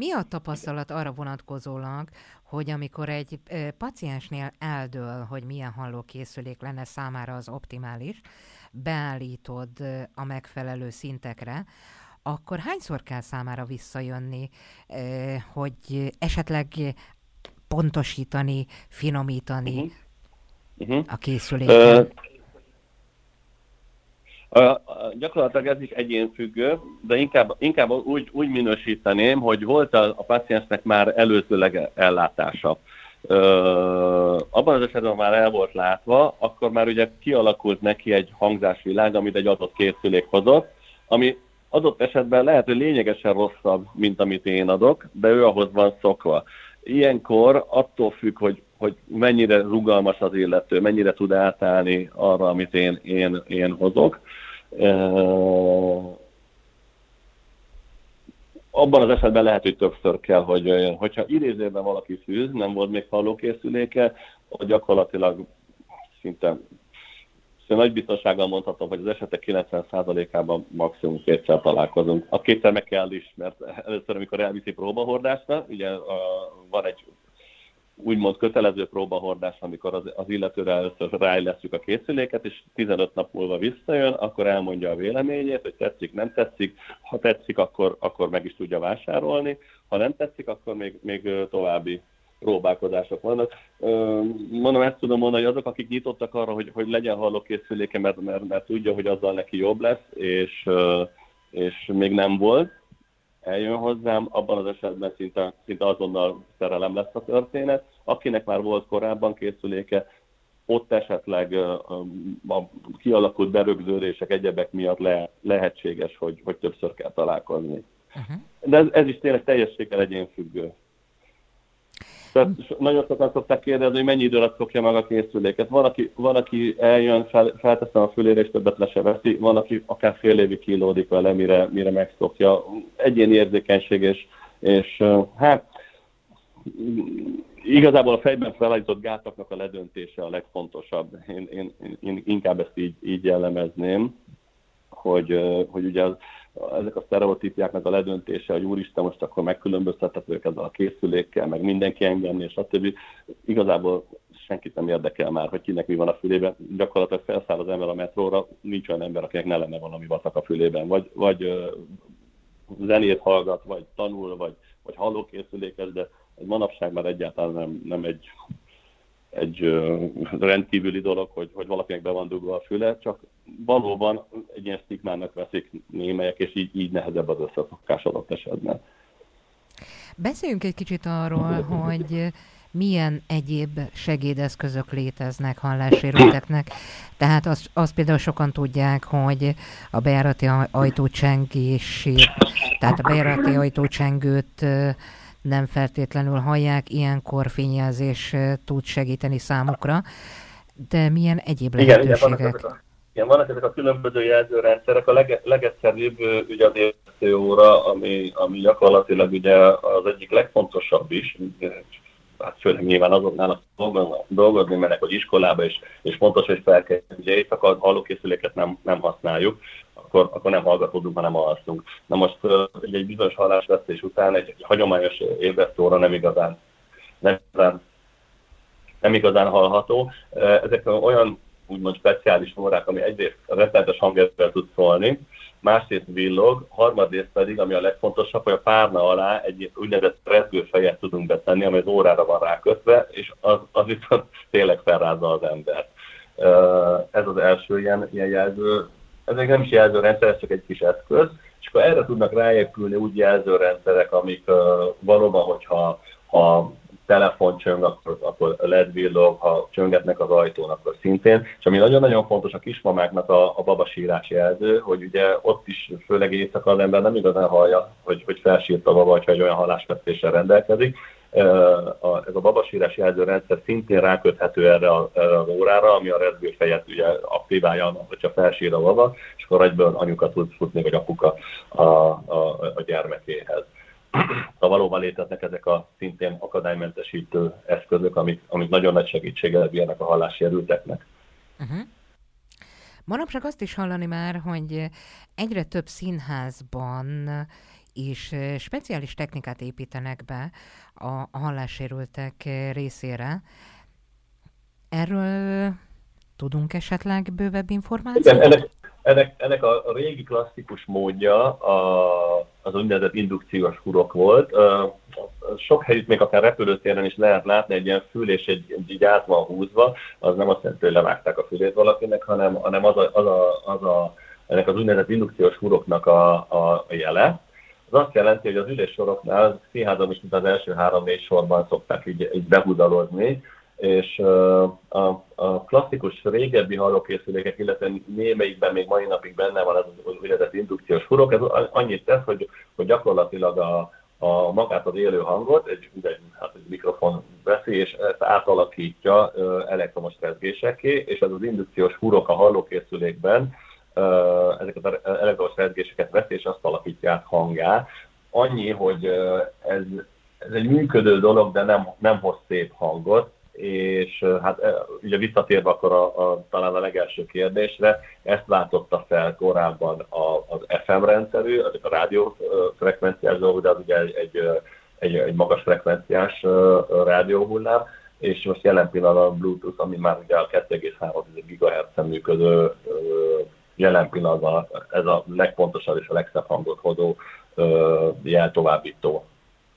Mi a tapasztalat arra vonatkozólag, hogy amikor egy paciensnél eldől, hogy milyen hallókészülék lenne számára az optimális, beállítod a megfelelő szintekre, akkor hányszor kell számára visszajönni, hogy esetleg pontosítani, finomítani uh-huh. Uh-huh. a készüléket? Uh, a, a, gyakorlatilag ez is egyénfüggő, de inkább, inkább úgy, úgy minősíteném, hogy volt a, a paciensnek már előzőleg ellátása. Ö, abban az esetben már el volt látva, akkor már ugye kialakult neki egy hangzásvilág, amit egy adott készülék hozott, ami adott esetben lehet, hogy lényegesen rosszabb, mint amit én adok, de ő ahhoz van szokva. Ilyenkor attól függ, hogy, hogy mennyire rugalmas az illető, mennyire tud átállni arra, amit én, én, én hozok. Abban az esetben lehet, hogy többször kell, hogy hogyha idézőben valaki fűz, nem volt még hallókészüléke, hogy gyakorlatilag szinte Szóval nagy biztonsággal mondhatom, hogy az esetek 90%-ában maximum kétszer találkozunk. A kétszer meg kell is, mert először, amikor elviszi próbahordásra, ugye a, van egy úgymond kötelező próbahordás, amikor az, az illetőre először ráillesztjük a készüléket, és 15 nap múlva visszajön, akkor elmondja a véleményét, hogy tetszik, nem tetszik. Ha tetszik, akkor, akkor meg is tudja vásárolni. Ha nem tetszik, akkor még, még további próbálkozások vannak. Mondom, ezt tudom mondani, hogy azok, akik nyitottak arra, hogy, hogy legyen hallókészüléke, mert, mert, mert tudja, hogy azzal neki jobb lesz, és, és még nem volt, eljön hozzám, abban az esetben szinte, szinte azonnal szerelem lesz a történet. Akinek már volt korábban készüléke, ott esetleg a kialakult berögződések, egyebek miatt le, lehetséges, hogy, hogy többször kell találkozni. Uh-huh. De ez, ez is tényleg teljességgel egyénfüggő. Tehát nagyon sokan szokták kérdezni, hogy mennyi idő alatt szokja meg a készüléket. Van, aki, van, aki eljön, fel, felteszem a fülére, és többet le se veszi, van, aki akár fél évig kilódik vele, mire, mire megszokja. Egyéni érzékenység, és, és hát igazából a fejben felállított gátaknak a ledöntése a legfontosabb. Én, én, én inkább ezt így, így jellemezném, hogy, hogy ugye az, ezek a sztereotípiáknak a ledöntése, hogy úristen, most akkor megkülönböztethetők ezzel a készülékkel, meg mindenki engem, és stb. Igazából senkit nem érdekel már, hogy kinek mi van a fülében. Gyakorlatilag felszáll az ember a metróra, nincs olyan ember, akinek ne lenne valami vatak a fülében. Vagy, vagy zenét hallgat, vagy tanul, vagy, vagy hallókészülékes, de ez manapság már egyáltalán nem, nem egy egy rendkívüli dolog, hogy, hogy valakinek be van dugva a füle, csak valóban egy ilyen stigmának veszik némelyek, és így, így nehezebb az összefogás adott esetben. Beszéljünk egy kicsit arról, hogy milyen egyéb segédeszközök léteznek hallássérülteknek. Tehát azt, azt például sokan tudják, hogy a bejárati ajtócsengését, tehát a bejárati ajtócsengőt nem feltétlenül hallják, ilyenkor fényjelzés tud segíteni számukra, de milyen egyéb lehetőségek? Igen, igen, vannak, ezek a, igen, vannak ezek a különböző jelzőrendszerek. A leg, legegyszerűbb ugye az értő óra, ami, ami gyakorlatilag ugye az egyik legfontosabb is, hát főleg nyilván azoknál dolgozni mennek, hogy iskolába, és, és fontos, hogy fel kell, ugye éjszaka hallókészüléket nem, nem használjuk, akkor, akkor nem hallgatódunk, hanem alszunk. Na most egy, egy bizonyos hallásvesztés után egy, egy hagyományos ébresztóra nem igazán, nem igazán, nem igazán hallható. Ezek olyan úgymond speciális órák, ami egyrészt a rettenetes tud szólni, másrészt villog, harmadrészt pedig, ami a legfontosabb, hogy a párna alá egy úgynevezett rezgőfejet tudunk betenni, ami az órára van rákötve, és az, az viszont tényleg felrázza az embert. Ez az első ilyen, ilyen jelző ezek nem is jelzőrendszer, ez csak egy kis eszköz, és akkor erre tudnak ráépülni úgy jelzőrendszerek, amik valóban, hogyha ha telefon csöng, akkor, akkor LED villog, ha csöngetnek az ajtón, akkor szintén. És ami nagyon-nagyon fontos a kismamáknak a, a babasírás jelző, hogy ugye ott is főleg éjszaka az ember nem igazán hallja, hogy, hogy felsírt a baba, hogyha egy olyan halásvesztéssel rendelkezik, ez a babasírás jelzőrendszer szintén ráköthető erre, a, erre az órára, ami a fejet ugye aktiválja, hogyha felsír a baba, és akkor egyből anyuka tud futni, vagy apuka a, a, a gyermekéhez. Ha valóban léteznek ezek a szintén akadálymentesítő eszközök, amik, amik nagyon nagy segítséggel bírnak a hallássérülteknek. Uh-huh. Manapság azt is hallani már, hogy egyre több színházban is speciális technikát építenek be a hallássérültek részére. Erről tudunk esetleg bővebb információt? Igen, ennek, ennek, ennek a régi klasszikus módja a, az úgynevezett indukciós hurok volt. Sok helyütt még akár repülőtéren is lehet látni egy ilyen fül, és egy, egy így át van húzva, az nem azt jelenti, hogy levágták a fülét valakinek, hanem, hanem az, a, az, a, az a, ennek az úgynevezett indukciós huroknak a, a jele. Az azt jelenti, hogy az üléssoroknál színházam is, mint az első három-négy sorban szokták így, így behúzalozni, és a, a klasszikus régebbi hallókészülékek, illetve némelyikben még mai napig benne van ez az úgynevezett indukciós hurok, ez annyit tesz, hogy, hogy gyakorlatilag a, a magát az élő hangot, egy, egy, hát egy mikrofon veszi, és ezt átalakítja elektromos rezgéseké, és ez az indukciós hurok a hallókészülékben ezeket az elektromos rezgéseket veszi, és azt alakítja át hangá. Annyi, hogy ez, ez egy működő dolog, de nem, nem hoz szép hangot, és hát ugye visszatérve akkor a, a, talán a legelső kérdésre, ezt váltotta fel korábban a, az FM rendszerű, azok a rádiófrekvenciás dolgok, de az ugye egy, egy, egy, egy magas frekvenciás rádióhullám, és most jelen pillanatban a Bluetooth, ami már ugye a 2,3 GHz-en működő jelen pillanatban ez a legfontosabb és a legszebb hangot hozó jeltovábbító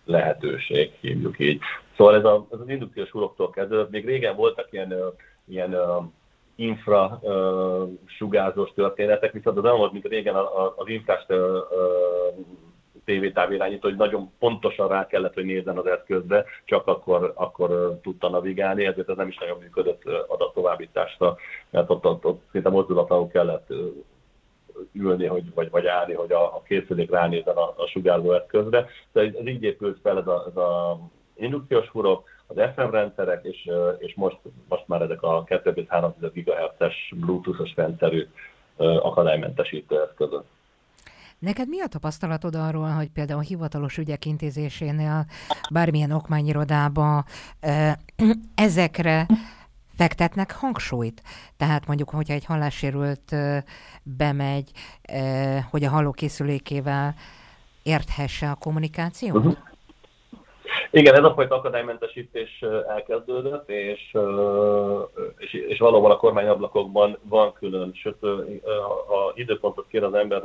lehetőség, hívjuk így. Szóval ez, a, ez az indukciós huroktól kezdve, még régen voltak ilyen, ilyen infra sugárzós történetek, viszont az nem volt, mint régen az infrás tévétávirányító, hogy nagyon pontosan rá kellett, hogy nézzen az eszközbe, csak akkor, akkor tudta navigálni, ezért ez nem is nagyon működött adattovábbításra, mert ott, ott, ott szinte mozdulatlanul kellett ülni, hogy, vagy, vagy állni, hogy a, a készülék ránézzen a, a sugárzó eszközre. Tehát ez így épült fel ez a, a indukciós hurok, az FM rendszerek, és, és most, most már ezek a 2,3 GHz-es Bluetooth-os rendszerű akadálymentesítő eszközök. Neked mi a tapasztalatod arról, hogy például a hivatalos ügyek intézésénél bármilyen okmányirodába ezekre fektetnek hangsúlyt? Tehát mondjuk, hogyha egy hallássérült bemegy, hogy a hallókészülékével érthesse a kommunikációt? Uh-huh. Igen, ez a fajta akadálymentesítés elkezdődött, és, és, és valóban a kormányablakokban van külön, sőt, ha időpontot kér az ember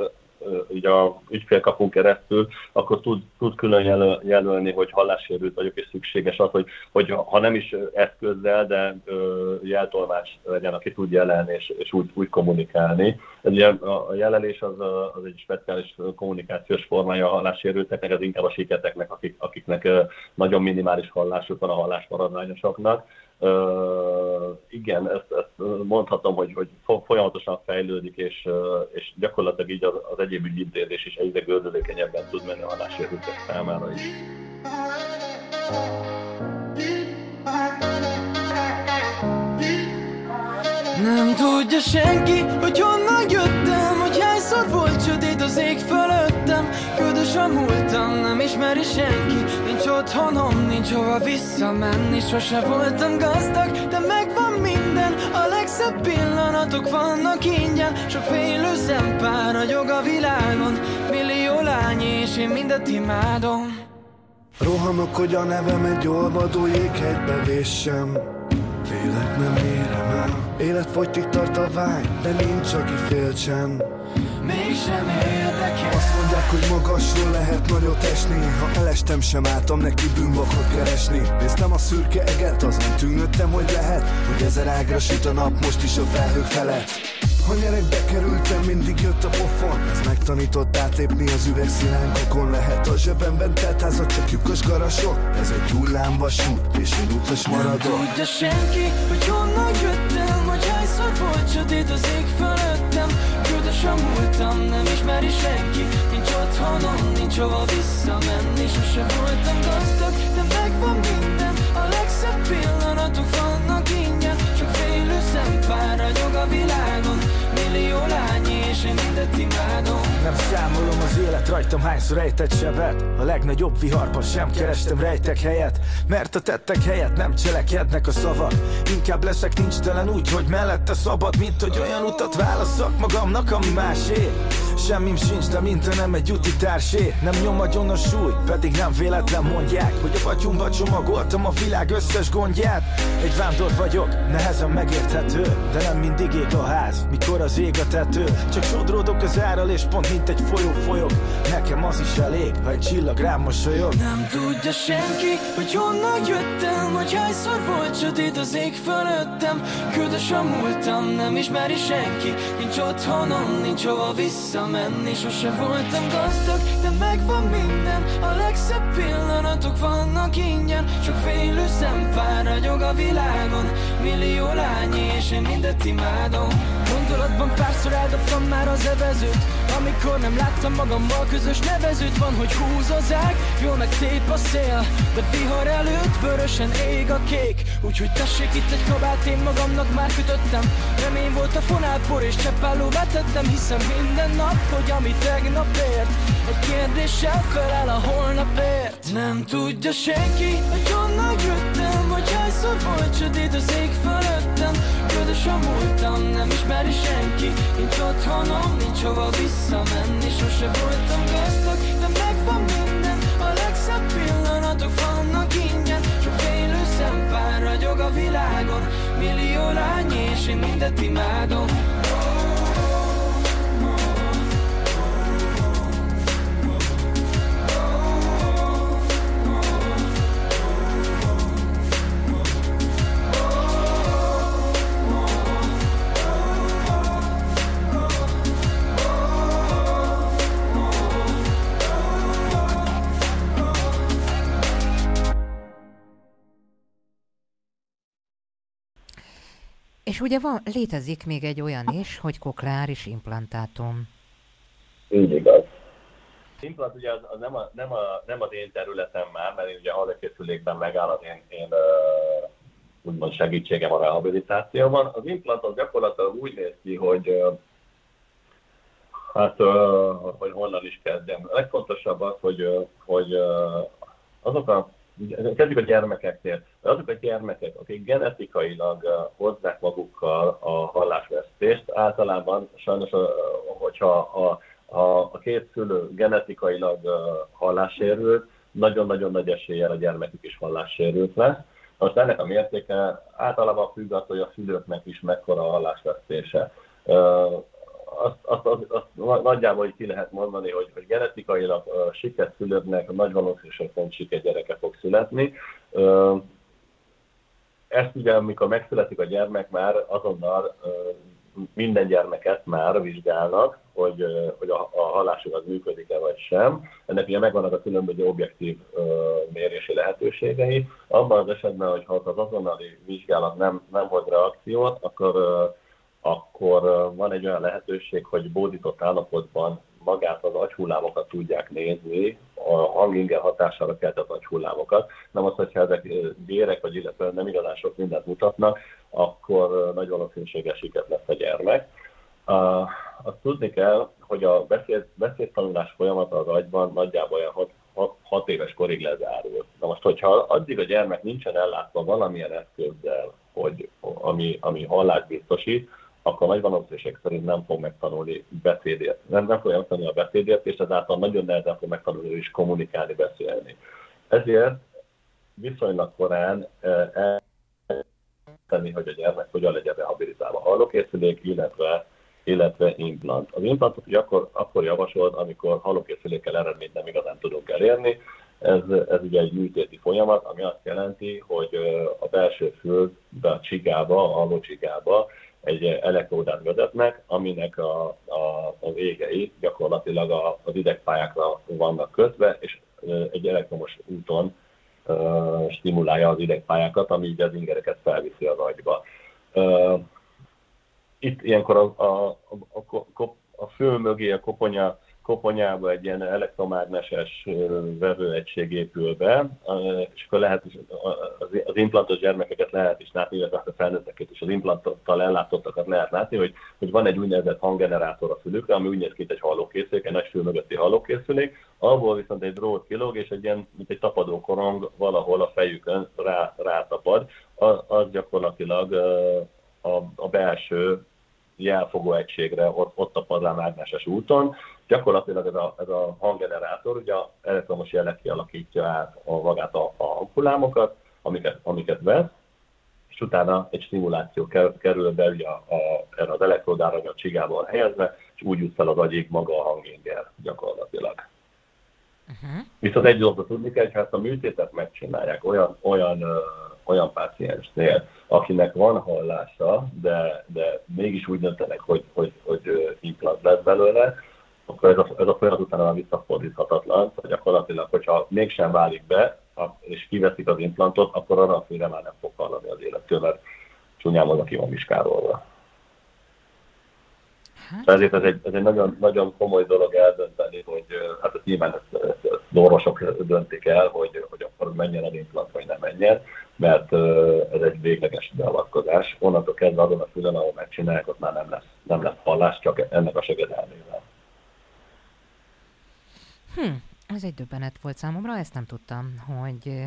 így a ügyfélkapunk keresztül, akkor tud, tud külön jelöl, jelölni, hogy hallássérült vagyok, és szükséges az, hogy, hogy ha nem is eszközzel, de jeltolmács legyen, aki tud jelenni, és, és úgy, úgy kommunikálni. Ez ugye a jelelés az, az egy speciális kommunikációs formája a hallássérülteknek, ez inkább a siketeknek, akik, akiknek nagyon minimális hallásuk van a hallásmaradványosoknak. Igen, ezt, ezt mondhatom, hogy, hogy folyamatosan fejlődik, és, és gyakorlatilag így az, az egyéb ügyintézés is egyre gördülékenyebben tud menni a hallássérültek számára is. Nem tudja senki, hogy honnan jöttem Hogy hányszor volt csödét az ég fölöttem Ködös a múltam, nem ismeri senki. Nincs otthonom, nincs hova visszamenni. Sose voltam gazdag, de megvan minden. A legszebb pillanatok vannak ingyen. Sok félő szempár ragyog a világon. Millió lány és én mindet imádom. Rohanok, hogy a nevem egy olvadó jéghegybe véssem Félek, nem érem el. Életfogytig tart a vágy, de nincs, aki féltsen Mégsem érdekel. Azt mondják, hogy magasról lehet nagyot esni. Ha elestem, sem álltam neki bűnbakot keresni. Néztem a szürke eget, azon tűnődtem, hogy lehet Hogy ezer ágra süt a nap, most is a felhők felett. Ha nyerekbe kerültem, mindig jött a pofon. Ez megtanított átlépni az üvegszilánkokon Lehet a zsebemben telt házat, csak lyukos garasok. Ez egy hullámvasút, és én utas maradok. Nem tudja senki, hogy honnan jöttem Hogy hányszor volt sötét az ég fölöttem Ködös a múltam, nem ismeri senki. Nincs otthonom, nincs hova visszamenni. Sose voltam gazdag, de megvan minden. A legszebb pillanatok vannak ingyen. Csak félő szempár ragyog a világon. Millió lány és én mindet imádom Nem számolom az élet rajtam hányszor ejtett sebet. A legnagyobb viharban sem kerestem rejtek helyet Mert a tettek helyet nem cselekednek a szavak. Inkább leszek nincs telen úgy, hogy mellette szabad Mint hogy olyan utat válaszok magamnak, ami másé Semmim sincs, de mint nem egy úti társé. Nem nyom a súly, pedig nem véletlen mondják Hogy a batyumba csomagoltam a világ összes gondját. Egy vándor vagyok, nehezen megérthető De nem mindig ég a ház, mikor az ég a tető. Csak sodródok az árral és pont mint egy folyó folyok. Nekem az is elég, ha egy csillag rám mosolyog. Nem tudja senki, hogy honnan jöttem Hogy hányszor volt sötét az ég fölöttem. Ködös a múltam, nem ismeri senki Nincs otthonom, nincs hova visszamenni Sose voltam gazdag, de megvan minden. A legszebb pillanatok vannak ingyen. Sok félő szempár ragyog a világon. Millió lány és én mindet imádom Gondolatban párszor eldobtam már az evezőt. Amikor nem láttam magammal közös nevezőt Van, hogy húz az ág, jól meg tép a szél. De vihar előtt vörösen ég a kék Úgyhogy tessék itt egy kabát, én magamnak már kötöttem. Remény volt a fonálpor és cseppálló vetettem Hiszem minden nap, hogy ami tegnap ért. Egy kérdéssel felel a holnapért. Nem tudja senki, hogy honnan jöttem Hogy hányszor volt sötét az ég fölöttem. Ködös a múltam, nem ismeri senki. Nincs otthonom, nincs hova visszamenni. Sose voltam gazdag, ugye van, létezik még egy olyan is, hogy kokleáris implantátum. Így igaz. Implant ugye az, az nem, a, nem, a, nem az én területem már, mert én ugye hallókészülékben megáll az én, én uh, úgymond segítségem a rehabilitációban. Az implant az gyakorlatilag úgy néz ki, hogy uh, hát, uh, hogy honnan is kezdjem. A legfontosabb az, hogy, hogy azok a kezdjük a gyermekeknél. Azok a gyermekek, akik genetikailag hozzák magukkal a hallásvesztést, általában sajnos, hogyha a, a, a két szülő genetikailag hallássérült, nagyon-nagyon nagy eséllyel a gyermekük is hallássérült lesz. Most ennek a mértéke általában függ attól, hogy a szülőknek is mekkora a hallásvesztése azt, azt, azt, azt nagyjából így ki lehet mondani, hogy, hogy genetikailag uh, siket szülőknek nagy valószínűség szerint siket gyereke fog születni. Ezt ugye, amikor megszületik a gyermek, már azonnal minden gyermeket már vizsgálnak, hogy, hogy a, a hallásuk az működik-e vagy sem. Ennek ugye megvannak a különböző objektív uh, mérési lehetőségei. Abban az esetben, hogy ha az azonnali vizsgálat nem, nem hoz reakciót, akkor uh, akkor van egy olyan lehetőség, hogy bódított állapotban magát az agyhullámokat tudják nézni, a hanginge hatására keltett agyhullámokat. Nem az, hogyha ezek gyerek, vagy illetve nem igazán sok mindent mutatnak, akkor nagy valószínűséges siket lesz a gyermek. Azt tudni kell, hogy a beszéd, beszédtanulás folyamata az agyban nagyjából olyan 6 éves korig lezárul. Na most, hogyha addig a gyermek nincsen ellátva valamilyen eszközzel, hogy, ami, ami hallást biztosít, akkor nagy valószínűség szerint nem fog megtanulni beszédért. Nem, nem fogja megtanulni a beszédért, és ezáltal nagyon nehezen fog megtanulni is kommunikálni, beszélni. Ezért viszonylag korán eh, tenni, hogy a gyermek hogyan legyen rehabilitálva. Hallókészülék, illetve, illetve implant. Az implantot ugye akkor, akkor javasolt, amikor hallókészülékkel eredményt nem igazán tudunk elérni. Ez, ez ugye egy műtéti folyamat, ami azt jelenti, hogy eh, a belső fülbe, a csigába, a hallócsigába egy elektródát vezetnek, aminek a, a, a végei gyakorlatilag a, az idegpályákra vannak kötve, és egy elektromos úton uh, stimulálja az idegpályákat, ami így az ingereket felviszi az agyba. Uh, itt ilyenkor a, a, a, a, a fő mögé a koponya koponyába egy ilyen elektromágneses vevőegység épül be, és akkor lehet is, az implantos gyermekeket lehet is látni, illetve a felnőtteket is az implantottal ellátottakat lehet látni, hogy, hogy van egy úgynevezett hanggenerátor a fülükre, ami úgy néz ki, egy hallókészülék, egy nagy fül mögötti hallókészülék, abból viszont egy drót kilóg, és egy ilyen, mint egy tapadó korong valahol a fejükön rá, rátapad, az, az gyakorlatilag a, a belső jelfogó egységre, ott, ott a padlánmágneses úton. Gyakorlatilag ez a, ez a hanggenerátor ugye elektromos jelet kialakítja át a magát a, a hangullámokat, amiket, amiket vesz, és utána egy stimuláció kerül be ugye a, a, erre az elektródára, a csigában helyezve, és úgy jut fel az agyig maga a hanginger gyakorlatilag. Uh-huh. Viszont egy dolgot tudni kell, hogy ha ezt a műtétet megcsinálják olyan, olyan, ö, olyan páciensnél, akinek van hallása, de, de mégis úgy döntenek, hogy, hogy, hogy implant lesz belőle, akkor ez a, ez a folyamat utána visszafordíthatatlan. hogy gyakorlatilag, hogyha mégsem válik be, és kiveszik az implantot, akkor arra a félre már nem fog hallani az élettől, mert csúnyán ki van viskárolva. Hát. Ezért ez egy, ez egy nagyon, nagyon komoly dolog eldönteni, hogy hát ezt nyilván ezt, ezt, ezt orvosok döntik el, hogy, hogy akkor menjen az implant, vagy nem menjen, mert ez egy végleges beavatkozás. Onnantól kezdve azon a fülen, ahol megcsinálják, ott már nem lesz, nem lesz hallás, csak ennek a segedelmével. Hm, ez egy döbbenet volt számomra, ezt nem tudtam, hogy,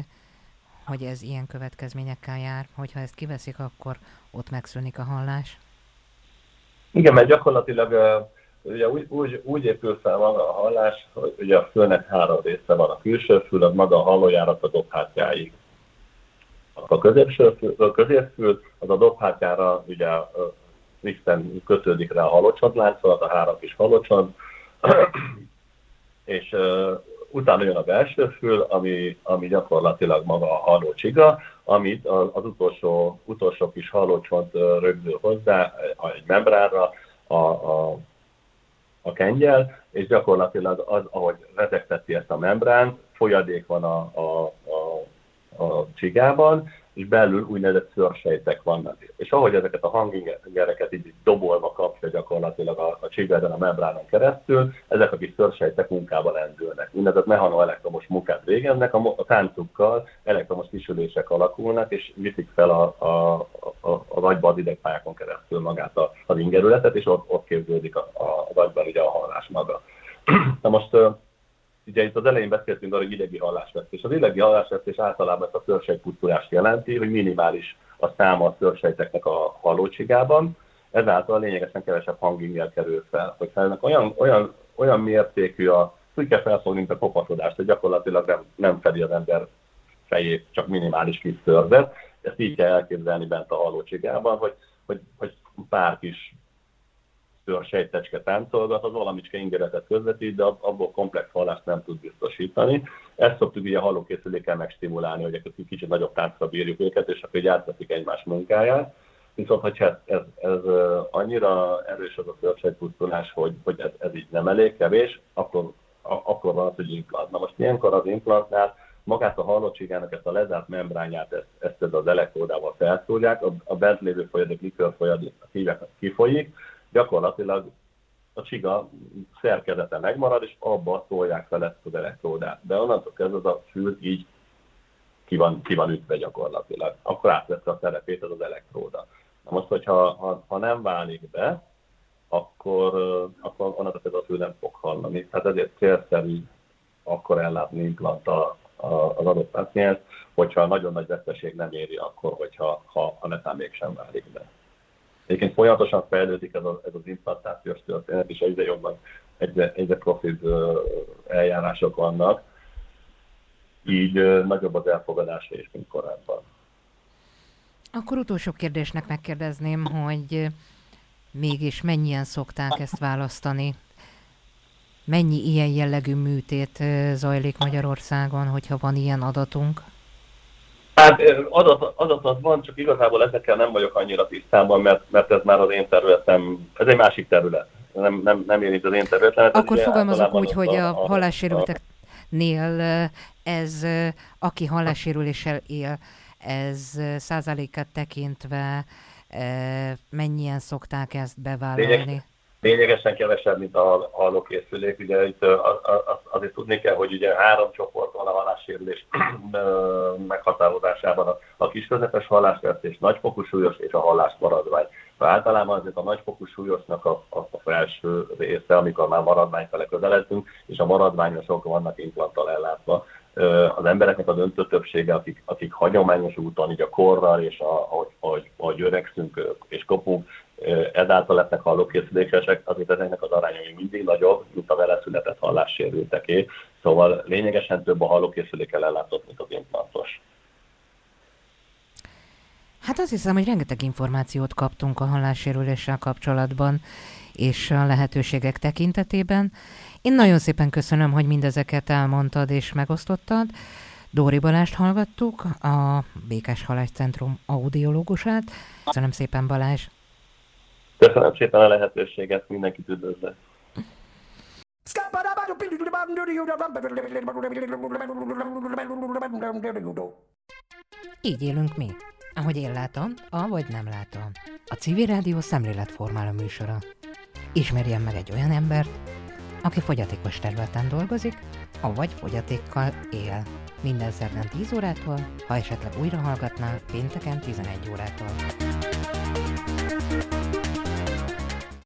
hogy ez ilyen következményekkel jár, hogyha ezt kiveszik, akkor ott megszűnik a hallás. Igen, mert gyakorlatilag ugye úgy, úgy, úgy épül fel maga a hallás, hogy ugye a fülnek három része van. A külső fül, az maga a hallójárat a dobhátjáig. A középső fül, a középfül, az a dobhátjára ugye Isten kötődik rá a halocsont láncolat, a három kis halocsont, és utána jön a belső fül, ami, ami gyakorlatilag maga a hallócsiga, amit az utolsó, utolsó kis hallócsont rögzül hozzá egy membránra, a, a, a kengyel, és gyakorlatilag az, ahogy rezegteti ezt a membránt, folyadék van a, a, a, a csigában, és belül úgynevezett szőrsejtek vannak. És ahogy ezeket a hangingereket így dobolva kapja gyakorlatilag a, a csigában a membránon keresztül, ezek a kis szőrsejtek munkába lendülnek. Úgynevezett mechanoelektromos munkát végeznek, a, a táncukkal elektromos kisülések alakulnak, és viszik fel a, a, a, a agyba az idegpályákon keresztül magát a, az ingerületet, és ott, ott képződik a, a, az agyban ugye a hallás maga. Na most ugye itt az elején beszéltünk arra, hogy idegi hallásvesztés. Az idegi hallásvesztés általában ezt a szőrsejtpusztulást jelenti, hogy minimális a száma a szőrsejteknek a hallócsigában, ezáltal lényegesen kevesebb hanginger kerül fel. Hogyha ennek olyan, olyan, olyan mértékű a, kell felfogni, mint a kopatodást, hogy gyakorlatilag nem, nem fedi az ember fejét, csak minimális kis szörzet. Ezt így kell elképzelni bent a hallócsigában, hogy, hogy, hogy pár kis sejtecske táncolgat, az valamicske ingeretet közvetít, de abból komplex hallást nem tud biztosítani. Ezt szoktuk ugye a hallókészülékkel megstimulálni, hogy egy kicsit nagyobb táncra bírjuk őket, és akkor így átveszik egymás munkáját. Viszont, hogyha ez, ez, ez annyira erős az a szőrsejtpusztulás, hogy, hogy ez, ez így nem elég kevés, akkor, akkor van az, hogy implant. Na most ilyenkor az implantnál magát a hallottságának ezt a lezárt membrányát, ezt, ezt az elektródával felszúrják, a, a bent lévő folyadék, likör folyadék kifolyik, gyakorlatilag a csiga szerkezete megmarad, és abba szólják fel ezt az elektródát. De onnantól kezdve az a fül így ki van, ki van ütve gyakorlatilag. Akkor átvette a szerepét az az elektróda. Na most, hogyha ha, ha nem válik be, akkor, akkor onnantól kezdve a fül nem fog hallani. Tehát ezért célszerű akkor ellátni implanttal az adott páciens, hogyha nagyon nagy veszteség nem éri akkor, hogyha ha a netán mégsem válik be. Egyébként folyamatosan fejlődik ez, a, ez az implantációs történet, és egyre jobban, egyre, egyre profibb eljárások vannak, így nagyobb az elfogadása is, mint korábban. Akkor utolsó kérdésnek megkérdezném, hogy mégis mennyien szokták ezt választani? Mennyi ilyen jellegű műtét zajlik Magyarországon, hogyha van ilyen adatunk? Hát adat, adat van, csak igazából ezekkel nem vagyok annyira tisztában, mert, mert ez már az én területem, ez egy másik terület. Nem, nem, nem érint az én területem. Akkor fogalmazok úgy, hogy a, a hallássérülteknél ez, aki hallássérüléssel él, ez százalékat tekintve mennyien szokták ezt bevállalni? Lényeg, lényegesen kevesebb, mint a hallókészülék. Ugye itt azért tudni kell, hogy ugye három csoport van a hallássérülés meghatározásában. A, a kis közepes hallásvesztés, nagyfokú súlyos és a hallás maradvány. Általában azért a nagyfokú súlyosnak a, a, a felső része, amikor már maradvány fele közeledtünk, és a maradványosok vannak implanttal ellátva. Az embereknek a döntő többsége, akik, akik hagyományos úton, így a korral és a, ahogy, ahogy, ahogy öregszünk és kopunk, ezáltal lesznek hallókészülékesek, azért ezeknek az aránya mindig nagyobb, mint a vele született hallássérülteké. Szóval lényegesen több a hallókészülékkel ellátott, mint az implantos. Hát azt hiszem, hogy rengeteg információt kaptunk a hallássérüléssel kapcsolatban, és a lehetőségek tekintetében. Én nagyon szépen köszönöm, hogy mindezeket elmondtad és megosztottad. Dóri Balást hallgattuk, a Békás Centrum audiológusát. Köszönöm szépen, Balázs! Köszönöm szépen a lehetőséget, mindenkit üdvözlök! Így élünk mi, ahogy én látom, ahogy nem látom. A civil rádió szemléletformáló műsora. Ismerjen meg egy olyan embert, aki fogyatékos területen dolgozik, avagy fogyatékkal él. Minden szerdán 10 órától, ha esetleg újra hallgatná, pénteken 11 órától.